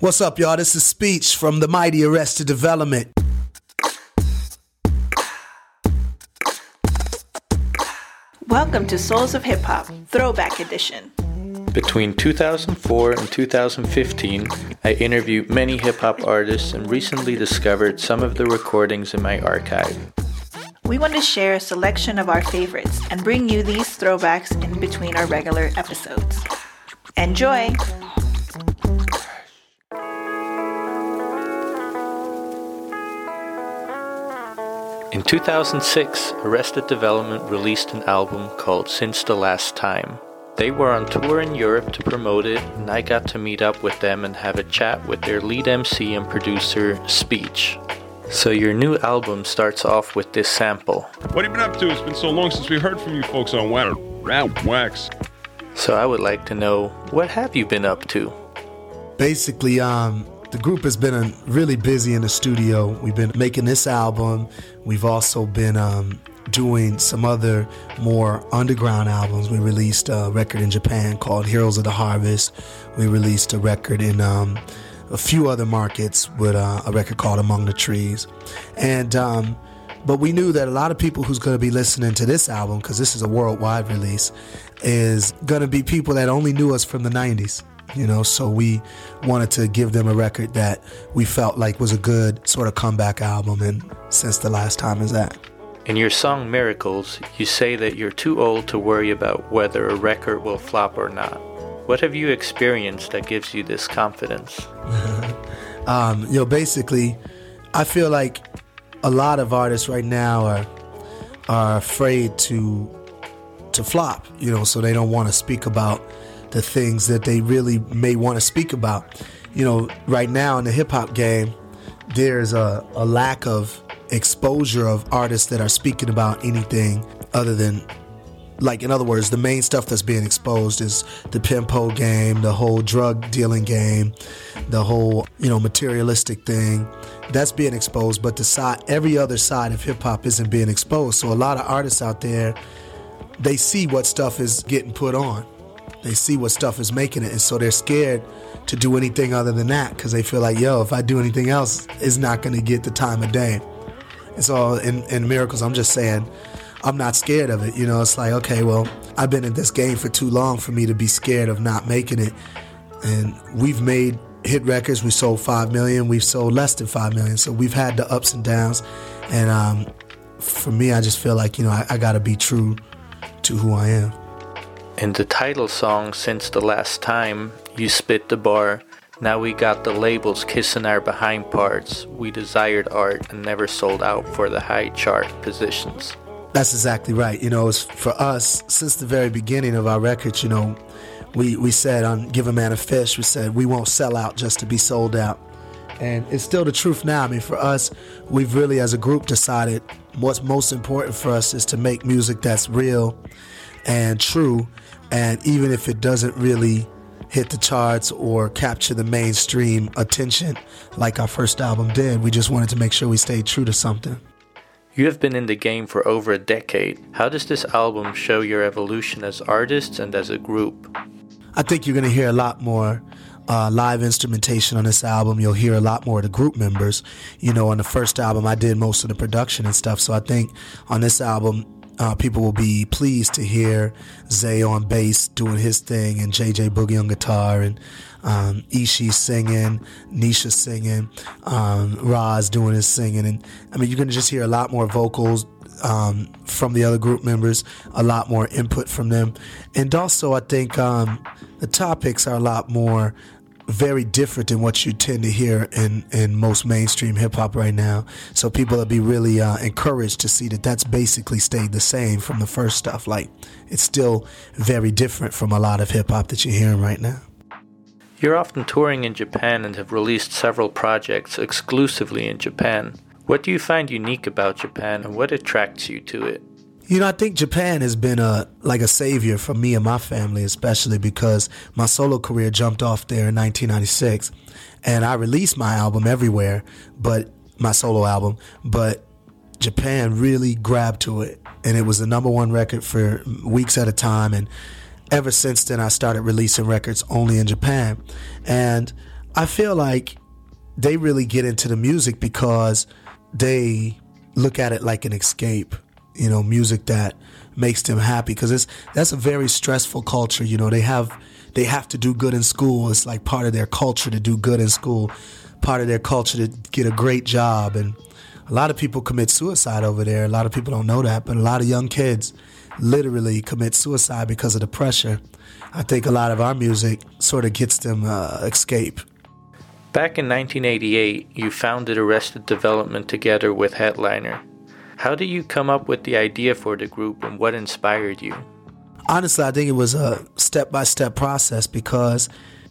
What's up, y'all? This is Speech from the Mighty Arrested Development. Welcome to Souls of Hip Hop Throwback Edition. Between 2004 and 2015, I interviewed many hip hop artists and recently discovered some of the recordings in my archive. We want to share a selection of our favorites and bring you these throwbacks in between our regular episodes. Enjoy! In 2006, Arrested Development released an album called Since the Last Time. They were on tour in Europe to promote it, and I got to meet up with them and have a chat with their lead MC and producer, Speech. So, your new album starts off with this sample. What have you been up to? It's been so long since we heard from you folks on Wax. Wax. So, I would like to know what have you been up to? Basically, um, the group has been really busy in the studio. We've been making this album. We've also been um, doing some other more underground albums. We released a record in Japan called Heroes of the Harvest. We released a record in um, a few other markets with uh, a record called Among the Trees. And um, but we knew that a lot of people who's going to be listening to this album, because this is a worldwide release, is going to be people that only knew us from the 90s you know so we wanted to give them a record that we felt like was a good sort of comeback album and since the last time is that. In your song miracles you say that you're too old to worry about whether a record will flop or not. What have you experienced that gives you this confidence? Um, you know basically i feel like a lot of artists right now are are afraid to to flop you know so they don't want to speak about the things that they really may want to speak about. You know, right now in the hip hop game, there's a, a lack of exposure of artists that are speaking about anything other than like in other words the main stuff that's being exposed is the pimpo game the whole drug dealing game the whole you know materialistic thing that's being exposed but the side every other side of hip hop isn't being exposed so a lot of artists out there they see what stuff is getting put on they see what stuff is making it, and so they're scared to do anything other than that because they feel like, yo, if I do anything else, it's not going to get the time of day. And so in, in Miracles, I'm just saying, I'm not scared of it. You know, it's like, okay, well, I've been in this game for too long for me to be scared of not making it. And we've made hit records. We sold 5 million. We've sold less than 5 million. So we've had the ups and downs. And um, for me, I just feel like, you know, I, I got to be true to who I am. In the title song, Since the Last Time, you spit the bar. Now we got the labels kissing our behind parts. We desired art and never sold out for the high chart positions. That's exactly right. You know, for us, since the very beginning of our records, you know, we, we said on Give a Man a Fish, we said we won't sell out just to be sold out. And it's still the truth now. I mean, for us, we've really, as a group, decided what's most important for us is to make music that's real and true and even if it doesn't really hit the charts or capture the mainstream attention like our first album did, we just wanted to make sure we stayed true to something. You have been in the game for over a decade. How does this album show your evolution as artists and as a group? I think you're going to hear a lot more uh, live instrumentation on this album. You'll hear a lot more of the group members. You know, on the first album, I did most of the production and stuff. So I think on this album, uh, people will be pleased to hear Zay on bass doing his thing and JJ Boogie on guitar and um, Ishi singing, Nisha singing, um, Roz doing his singing. And I mean, you're going to just hear a lot more vocals um, from the other group members, a lot more input from them. And also, I think um, the topics are a lot more very different than what you tend to hear in, in most mainstream hip hop right now. So people will be really uh, encouraged to see that that's basically stayed the same from the first stuff. Like it's still very different from a lot of hip hop that you're hearing right now. You're often touring in Japan and have released several projects exclusively in Japan. What do you find unique about Japan and what attracts you to it? You know, I think Japan has been a like a savior for me and my family, especially because my solo career jumped off there in 1996, and I released my album everywhere, but my solo album, but Japan really grabbed to it, and it was the number one record for weeks at a time, and ever since then I started releasing records only in Japan, and I feel like they really get into the music because they look at it like an escape. You know, music that makes them happy because it's that's a very stressful culture. You know, they have they have to do good in school. It's like part of their culture to do good in school, part of their culture to get a great job. And a lot of people commit suicide over there. A lot of people don't know that, but a lot of young kids literally commit suicide because of the pressure. I think a lot of our music sort of gets them uh, escape. Back in 1988, you founded Arrested Development together with Headliner. How did you come up with the idea for the group and what inspired you? Honestly, I think it was a step by step process because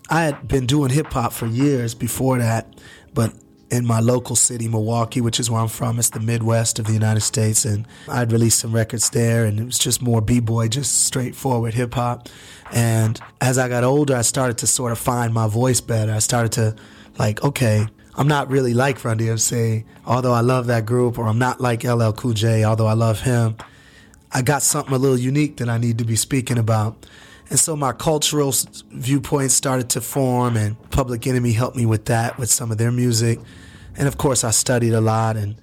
I had been doing hip hop for years before that, but in my local city, Milwaukee, which is where I'm from. It's the Midwest of the United States. And I'd released some records there, and it was just more B boy, just straightforward hip hop. And as I got older, I started to sort of find my voice better. I started to, like, okay, I'm not really like Run DMC, although I love that group, or I'm not like LL Cool J, although I love him. I got something a little unique that I need to be speaking about. And so my cultural viewpoints started to form, and Public Enemy helped me with that, with some of their music. And of course, I studied a lot, and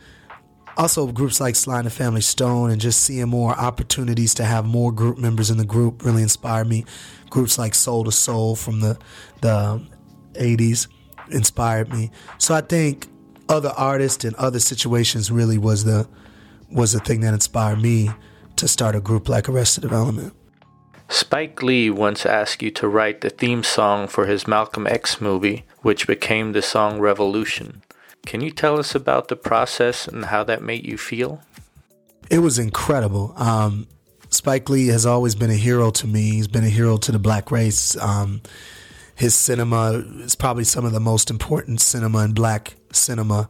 also groups like Sly and the Family Stone, and just seeing more opportunities to have more group members in the group really inspired me. Groups like Soul II Soul from the the 80s inspired me. So I think other artists and other situations really was the was the thing that inspired me to start a group like Arrested Development. Spike Lee once asked you to write the theme song for his Malcolm X movie, which became the song Revolution. Can you tell us about the process and how that made you feel? It was incredible. Um, Spike Lee has always been a hero to me. He's been a hero to the black race. Um, his cinema is probably some of the most important cinema in black cinema,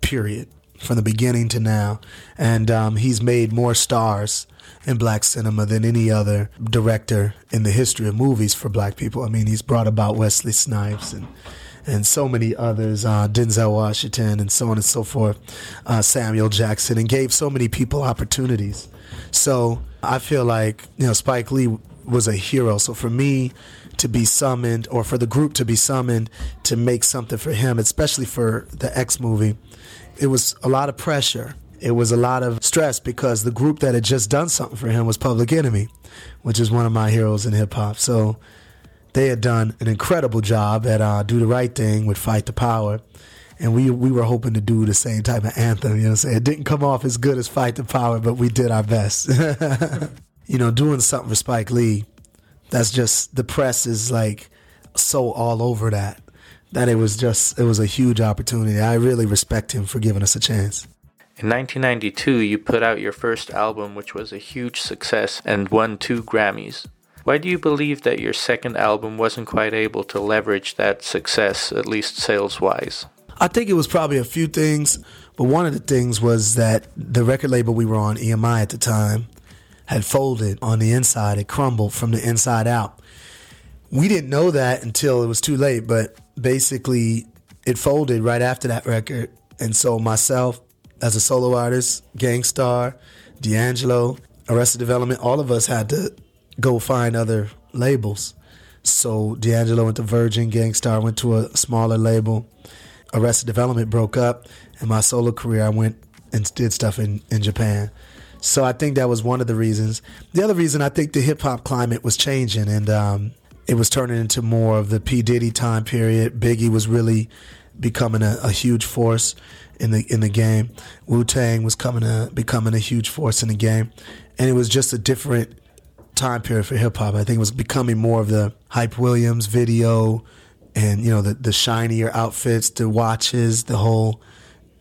period, from the beginning to now. And um, he's made more stars in black cinema than any other director in the history of movies for black people. I mean, he's brought about Wesley Snipes and and so many others, uh, Denzel Washington, and so on and so forth, uh, Samuel Jackson, and gave so many people opportunities. So I feel like you know Spike Lee was a hero. So for me to be summoned, or for the group to be summoned to make something for him, especially for the X movie, it was a lot of pressure it was a lot of stress because the group that had just done something for him was Public Enemy, which is one of my heroes in hip hop. So they had done an incredible job at uh, Do the Right Thing with Fight the Power. And we we were hoping to do the same type of anthem, you know what I'm saying? It didn't come off as good as Fight the Power, but we did our best. you know, doing something for Spike Lee, that's just the press is like so all over that that it was just it was a huge opportunity. I really respect him for giving us a chance. In 1992, you put out your first album, which was a huge success and won two Grammys. Why do you believe that your second album wasn't quite able to leverage that success, at least sales wise? I think it was probably a few things, but one of the things was that the record label we were on, EMI at the time, had folded on the inside. It crumbled from the inside out. We didn't know that until it was too late, but basically it folded right after that record. And so myself, as a solo artist, Gang Starr, D'Angelo, Arrested Development, all of us had to go find other labels. So D'Angelo went to Virgin, Gang Starr went to a smaller label. Arrested Development broke up, and my solo career, I went and did stuff in, in Japan. So I think that was one of the reasons. The other reason, I think the hip hop climate was changing, and um, it was turning into more of the P Diddy time period. Biggie was really becoming a, a huge force in the in the game. Wu Tang was coming to becoming a huge force in the game, and it was just a different time period for hip hop. I think it was becoming more of the Hype Williams video, and you know the the shinier outfits, the watches, the whole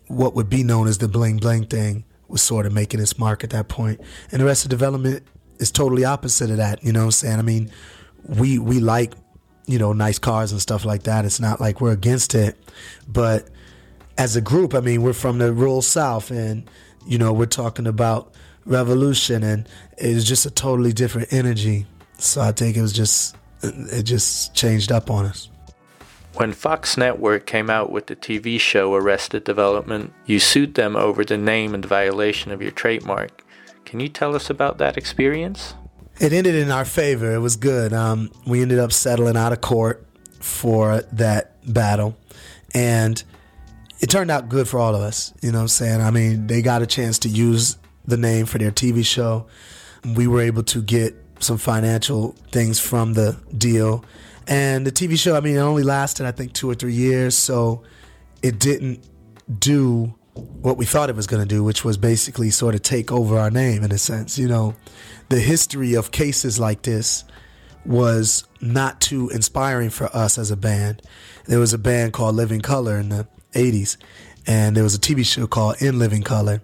what would be known as the bling bling thing was sort of making its mark at that point. And the rest of Development is totally opposite of that. You know what I'm saying? I mean, we we like you know nice cars and stuff like that. It's not like we're against it, but as a group, I mean, we're from the rural South, and you know, we're talking about revolution, and it was just a totally different energy. So I think it was just it just changed up on us. When Fox Network came out with the TV show Arrested Development, you sued them over the name and violation of your trademark. Can you tell us about that experience? It ended in our favor. It was good. Um, we ended up settling out of court for that battle. And it turned out good for all of us. You know what I'm saying? I mean, they got a chance to use the name for their TV show. We were able to get some financial things from the deal. And the TV show, I mean, it only lasted, I think, two or three years. So it didn't do what we thought it was going to do, which was basically sort of take over our name in a sense. You know, the history of cases like this was not too inspiring for us as a band. There was a band called Living Colour in the 80s, and there was a TV show called In Living Color,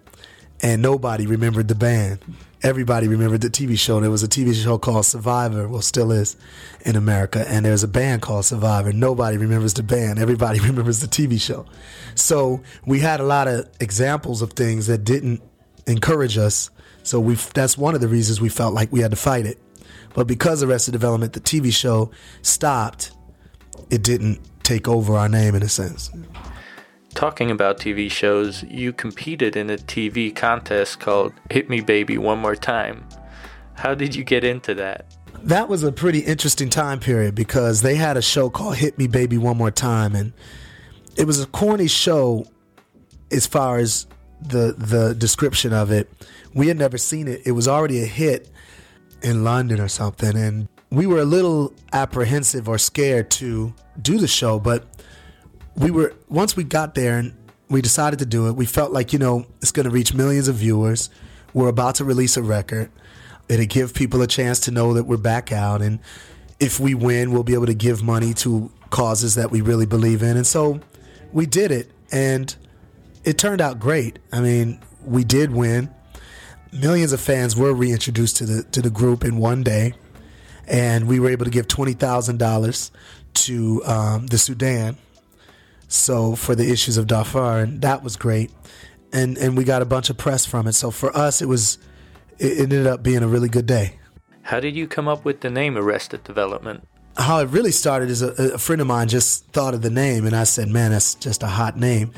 and nobody remembered the band. Everybody remembered the TV show. There was a TV show called Survivor, well, still is in America, and there's a band called Survivor. Nobody remembers the band. Everybody remembers the TV show. So we had a lot of examples of things that didn't encourage us. So we that's one of the reasons we felt like we had to fight it. But because Arrested Development, the TV show stopped, it didn't take over our name in a sense. Talking about TV shows, you competed in a TV contest called Hit Me Baby One More Time. How did you get into that? That was a pretty interesting time period because they had a show called Hit Me Baby One More Time and it was a corny show as far as the the description of it. We had never seen it. It was already a hit in London or something and we were a little apprehensive or scared to do the show, but we were once we got there and we decided to do it. We felt like you know it's going to reach millions of viewers. We're about to release a record. It'll give people a chance to know that we're back out, and if we win, we'll be able to give money to causes that we really believe in. And so we did it, and it turned out great. I mean, we did win. Millions of fans were reintroduced to the to the group in one day, and we were able to give twenty thousand dollars to um, the Sudan so for the issues of Darfur, and that was great, and and we got a bunch of press from it. So for us, it was it ended up being a really good day. How did you come up with the name Arrested Development? How it really started is a, a friend of mine just thought of the name, and I said, "Man, that's just a hot name."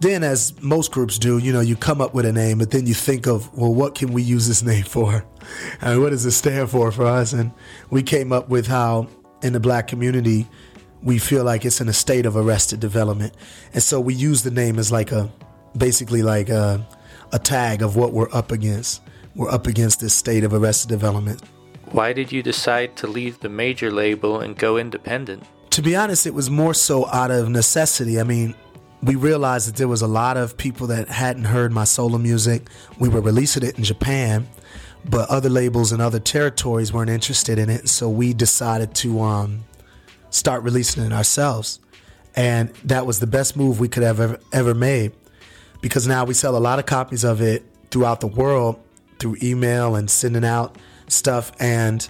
Then, as most groups do, you know, you come up with a name, but then you think of, well, what can we use this name for? And what does it stand for for us? And we came up with how in the black community, we feel like it's in a state of arrested development. And so we use the name as like a basically like a, a tag of what we're up against. We're up against this state of arrested development. Why did you decide to leave the major label and go independent? To be honest, it was more so out of necessity. I mean, we realized that there was a lot of people that hadn't heard my solo music. We were releasing it in Japan, but other labels and other territories weren't interested in it. So we decided to um, start releasing it ourselves. And that was the best move we could have ever, ever made because now we sell a lot of copies of it throughout the world through email and sending out stuff. And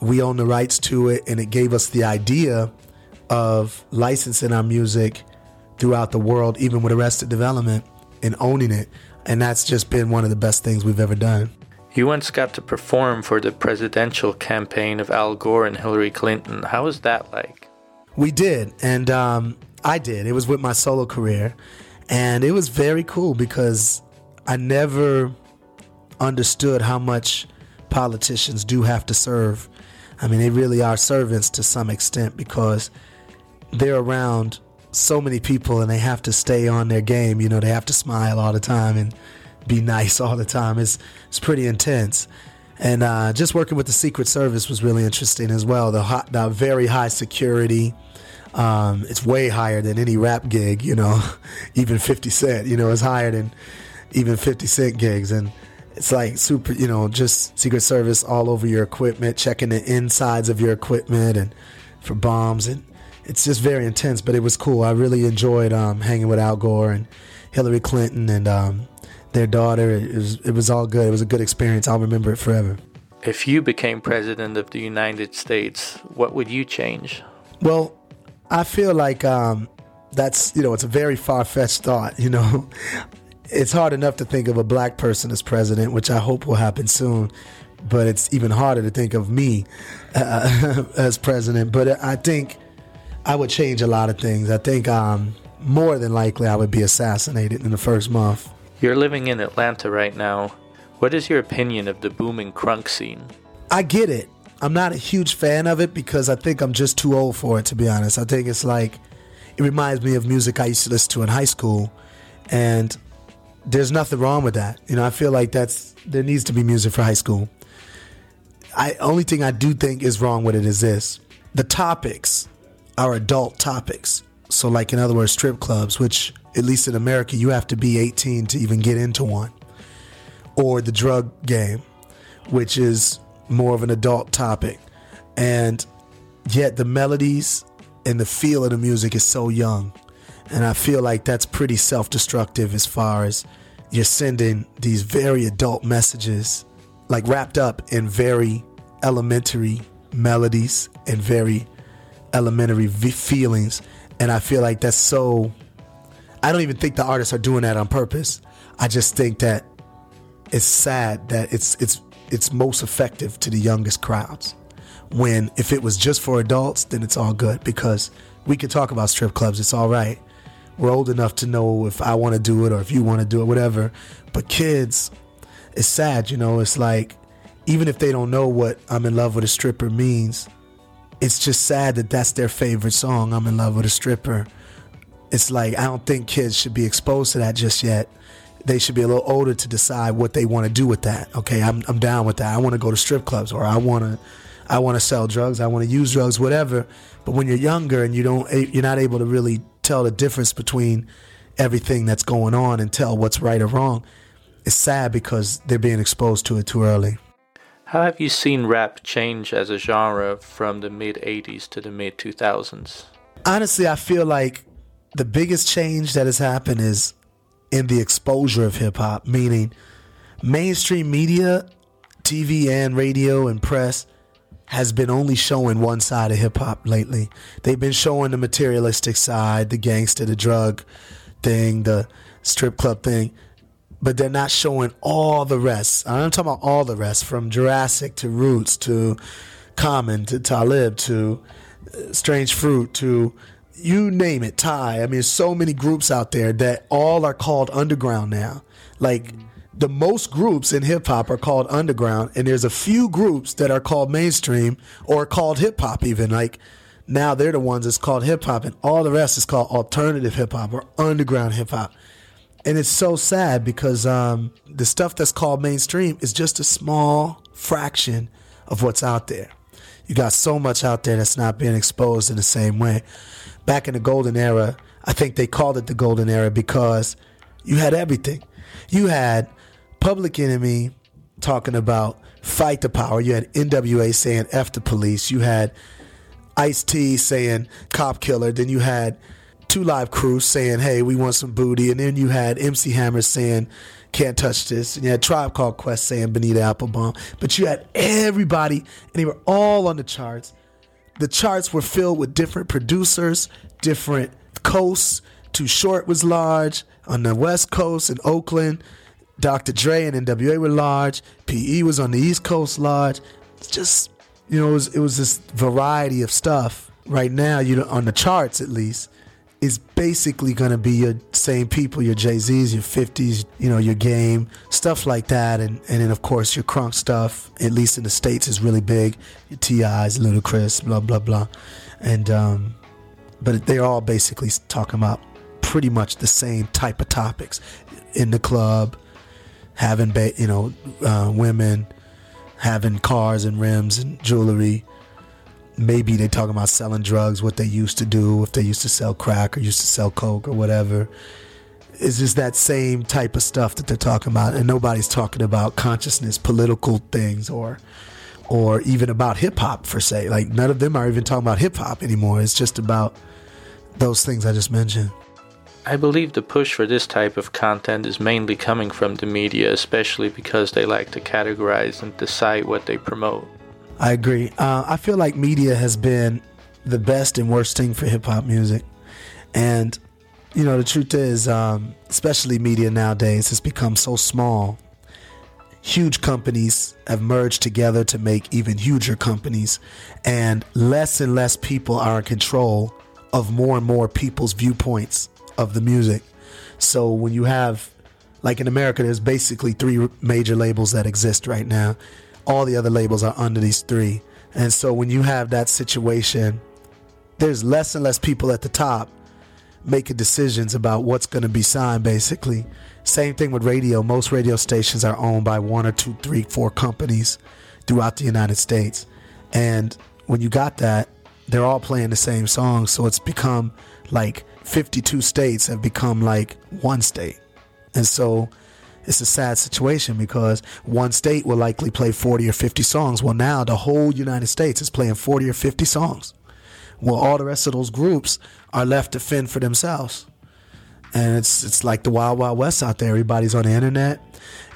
we own the rights to it. And it gave us the idea of licensing our music throughout the world, even with Arrested Development, and owning it. And that's just been one of the best things we've ever done. You once got to perform for the presidential campaign of Al Gore and Hillary Clinton. How was that like? We did, and um, I did. It was with my solo career, and it was very cool because I never understood how much politicians do have to serve. I mean, they really are servants to some extent because they're around so many people and they have to stay on their game. You know, they have to smile all the time and be nice all the time. It's it's pretty intense. And uh, just working with the Secret Service was really interesting as well. The, hot, the very high security. Um, it's way higher than any rap gig, you know. even 50 Cent, you know, it's higher than even 50 Cent gigs. And it's like super, you know, just Secret Service all over your equipment, checking the insides of your equipment and for bombs. And it's just very intense, but it was cool. I really enjoyed um, hanging with Al Gore and Hillary Clinton and um, their daughter. It was, it was all good. It was a good experience. I'll remember it forever. If you became president of the United States, what would you change? Well, I feel like um, that's, you know, it's a very far fetched thought, you know. It's hard enough to think of a black person as president, which I hope will happen soon. But it's even harder to think of me uh, as president. But I think I would change a lot of things. I think um, more than likely I would be assassinated in the first month. You're living in Atlanta right now. What is your opinion of the booming crunk scene? I get it. I'm not a huge fan of it because I think I'm just too old for it, to be honest. I think it's like it reminds me of music I used to listen to in high school, and there's nothing wrong with that. You know, I feel like that's there needs to be music for high school. I only thing I do think is wrong with it is this: the topics are adult topics. So, like in other words, strip clubs, which at least in America you have to be 18 to even get into one, or the drug game, which is more of an adult topic, and yet the melodies and the feel of the music is so young. And I feel like that's pretty self destructive as far as you're sending these very adult messages, like wrapped up in very elementary melodies and very elementary v- feelings. And I feel like that's so. I don't even think the artists are doing that on purpose. I just think that it's sad that it's it's it's most effective to the youngest crowds. When if it was just for adults, then it's all good because we can talk about strip clubs. It's all right. We're old enough to know if I want to do it or if you want to do it, whatever. But kids, it's sad, you know. It's like even if they don't know what "I'm in love with a stripper" means, it's just sad that that's their favorite song. "I'm in love with a stripper." It's like I don't think kids should be exposed to that just yet. They should be a little older to decide what they want to do with that. Okay, I'm I'm down with that. I want to go to strip clubs or I want to I want to sell drugs. I want to use drugs, whatever. But when you're younger and you don't eh, you're not able to really tell the difference between everything that's going on and tell what's right or wrong, it's sad because they're being exposed to it too early. How have you seen rap change as a genre from the mid 80s to the mid 2000s? Honestly, I feel like the biggest change that has happened is in the exposure of hip hop, meaning mainstream media, TV and radio and press has been only showing one side of hip hop lately. They've been showing the materialistic side, the gangster, the drug thing, the strip club thing, but they're not showing all the rest. I'm talking about all the rest from Jurassic to Roots to Common to Talib to uh, Strange Fruit to you name it, Ty. I mean, so many groups out there that all are called underground now. Like, the most groups in hip hop are called underground, and there's a few groups that are called mainstream or called hip hop, even. Like now they're the ones that's called hip hop, and all the rest is called alternative hip hop or underground hip hop. And it's so sad because um, the stuff that's called mainstream is just a small fraction of what's out there. You got so much out there that's not being exposed in the same way. Back in the golden era, I think they called it the golden era because you had everything. You had Public Enemy talking about fight the power. You had NWA saying F the police. You had Ice T saying cop killer. Then you had Two Live Crew saying, hey, we want some booty. And then you had MC Hammer saying, can't touch this. And you had Tribe Called Quest saying Bonita Applebum. But you had everybody, and they were all on the charts. The charts were filled with different producers, different coasts. Too Short was large on the West Coast in Oakland. Dr. Dre and NWA were large. PE was on the East Coast large. It's just, you know, it was, it was this variety of stuff. Right now, you know, on the charts at least, is basically going to be your same people, your Jay Z's, your 50s, you know, your game, stuff like that. And, and then, of course, your crunk stuff, at least in the States, is really big. Your T.I.'s, Ludacris, blah, blah, blah. And, um, but they're all basically talking about pretty much the same type of topics in the club, having ba- you know uh, women having cars and rims and jewelry. Maybe they're talking about selling drugs, what they used to do, if they used to sell crack or used to sell coke or whatever. It's just that same type of stuff that they're talking about, and nobody's talking about consciousness, political things, or or even about hip hop for say. Like none of them are even talking about hip hop anymore. It's just about those things I just mentioned. I believe the push for this type of content is mainly coming from the media, especially because they like to categorize and decide what they promote. I agree. Uh, I feel like media has been the best and worst thing for hip hop music. And, you know, the truth is, um, especially media nowadays has become so small. Huge companies have merged together to make even huger companies, and less and less people are in control of more and more people's viewpoints of the music. So when you have, like in America, there's basically three major labels that exist right now. All the other labels are under these three. And so when you have that situation, there's less and less people at the top making decisions about what's going to be signed, basically. Same thing with radio. Most radio stations are owned by one or two, three, four companies throughout the United States. And when you got that, they're all playing the same songs. So it's become like 52 states have become like one state. And so it's a sad situation because one state will likely play 40 or 50 songs. Well, now the whole United States is playing 40 or 50 songs. Well, all the rest of those groups are left to fend for themselves. And it's it's like the wild wild west out there. Everybody's on the internet.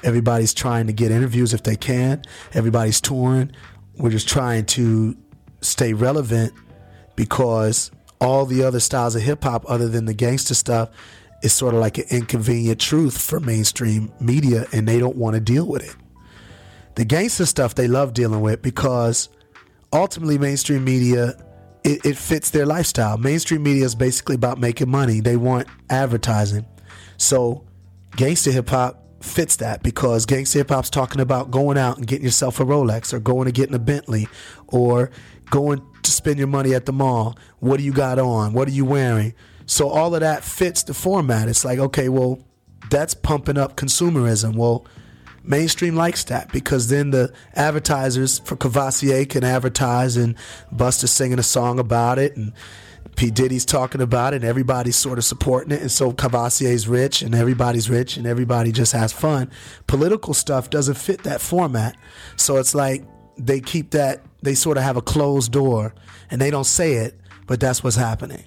Everybody's trying to get interviews if they can. Everybody's touring. We're just trying to stay relevant because all the other styles of hip hop other than the gangster stuff is sort of like an inconvenient truth for mainstream media and they don't want to deal with it. The gangster stuff they love dealing with because ultimately mainstream media it, it fits their lifestyle. Mainstream media is basically about making money. They want advertising. So gangster hip hop fits that because gangster hip hop's talking about going out and getting yourself a Rolex or going and getting a Bentley or going to spend your money at the mall. What do you got on? What are you wearing? So all of that fits the format. It's like, okay, well, that's pumping up consumerism. Well, mainstream likes that because then the advertisers for Courvoisier can advertise and Busta singing a song about it and P. Diddy's talking about it and everybody's sort of supporting it. And so Courvoisier's rich and everybody's rich and everybody just has fun. Political stuff doesn't fit that format. So it's like they keep that, they sort of have a closed door and they don't say it, but that's what's happening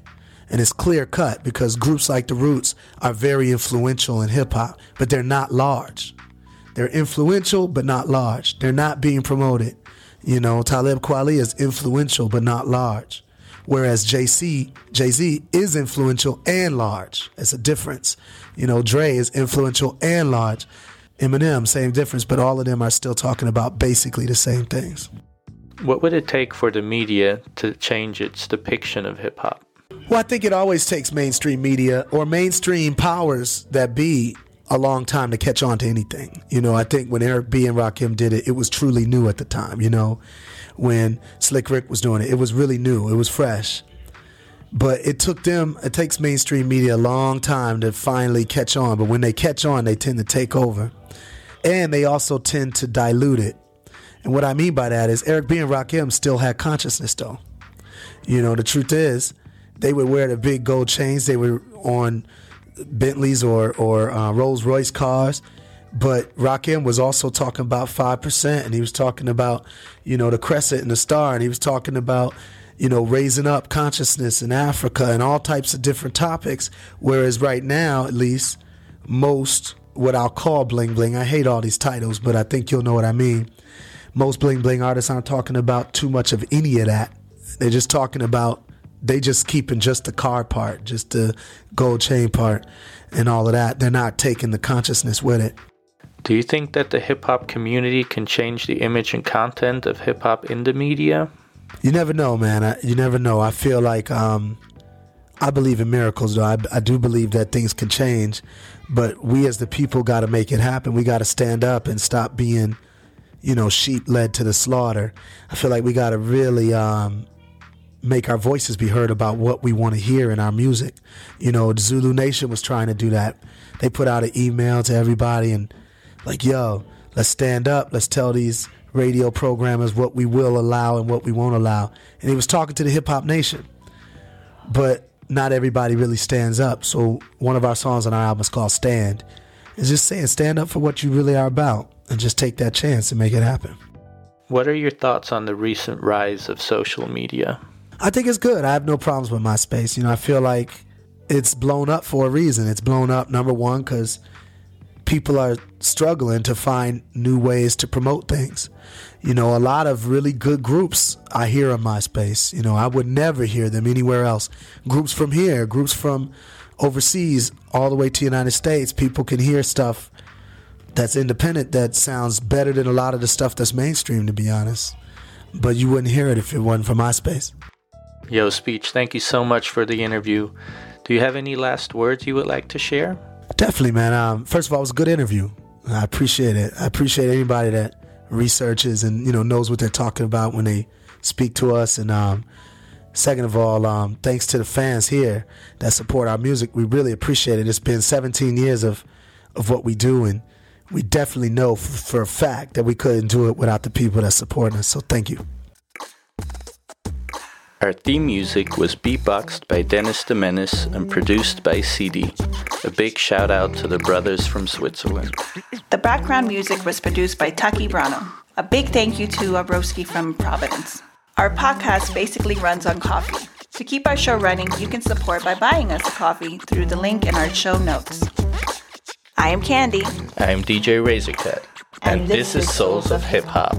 and it's clear cut because groups like the Roots are very influential in hip hop, but they're not large. They're influential, but not large. They're not being promoted. You know, Talib Kweli is influential, but not large. Whereas JC, Jay Z is influential and large. It's a difference. You know, Dre is influential and large. Eminem, same difference, but all of them are still talking about basically the same things. What would it take for the media to change its depiction of hip hop? Well, I think it always takes mainstream media or mainstream powers that be a long time to catch on to anything. You know, I think when Eric B and Rakim did it, it was truly new at the time. You know, when Slick Rick was doing it, it was really new. It was fresh. But it took them, it takes mainstream media a long time to finally catch on. But when they catch on, they tend to take over. And they also tend to dilute it. And what I mean by that is Eric B and Rakim still had consciousness, though. You know, the truth is, they would wear the big gold chains. They were on Bentleys or or uh, Rolls Royce cars. But Rakim was also talking about five percent, and he was talking about you know the crescent and the star, and he was talking about you know raising up consciousness in Africa and all types of different topics. Whereas right now, at least, most what I'll call bling bling. I hate all these titles, but I think you'll know what I mean. Most bling bling artists aren't talking about too much of any of that. They're just talking about they just keeping just the car part, just the gold chain part, and all of that. They're not taking the consciousness with it. Do you think that the hip hop community can change the image and content of hip hop in the media? You never know, man. I, you never know. I feel like um, I believe in miracles, though. I, I do believe that things can change, but we as the people got to make it happen. We got to stand up and stop being, you know, sheep led to the slaughter. I feel like we got to really um, make our voices be heard about what we want to hear in our music. You know, the Zulu Nation was trying to do that. They put out an email to everybody and like, yo, let's stand up. Let's tell these radio programmers what we will allow and what we won't allow. And he was talking to the hip hop nation. But not everybody really stands up. So one of our songs on our album is called Stand. It's just saying stand up for what you really are about and just take that chance and make it happen. What are your thoughts on the recent rise of social media? I think it's good. I have no problems with MySpace. You know, I feel like it's blown up for a reason. It's blown up number one because people are struggling to find new ways to promote things. You know, a lot of really good groups I hear on MySpace. You know, I would never hear them anywhere else. Groups from here, groups from overseas, all the way to the United States. People can hear stuff that's independent that sounds better than a lot of the stuff that's mainstream, to be honest. But you wouldn't hear it if it wasn't for MySpace. Yo, Speech, thank you so much for the interview. Do you have any last words you would like to share? Definitely, man. Um, first of all, it was a good interview. I appreciate it. I appreciate anybody that researches and you know knows what they're talking about when they speak to us. And um, Second of all, um, thanks to the fans here that support our music. We really appreciate it. It's been 17 years of, of what we do, and we definitely know f- for a fact that we couldn't do it without the people that support us. So thank you. Our theme music was beatboxed by Dennis de Menace and produced by CD. A big shout out to the brothers from Switzerland. The background music was produced by Taki Brano. A big thank you to Abroski from Providence. Our podcast basically runs on coffee. To keep our show running, you can support by buying us a coffee through the link in our show notes. I am Candy. I am DJ Razorcut, and, And this is Souls of Hip Hop.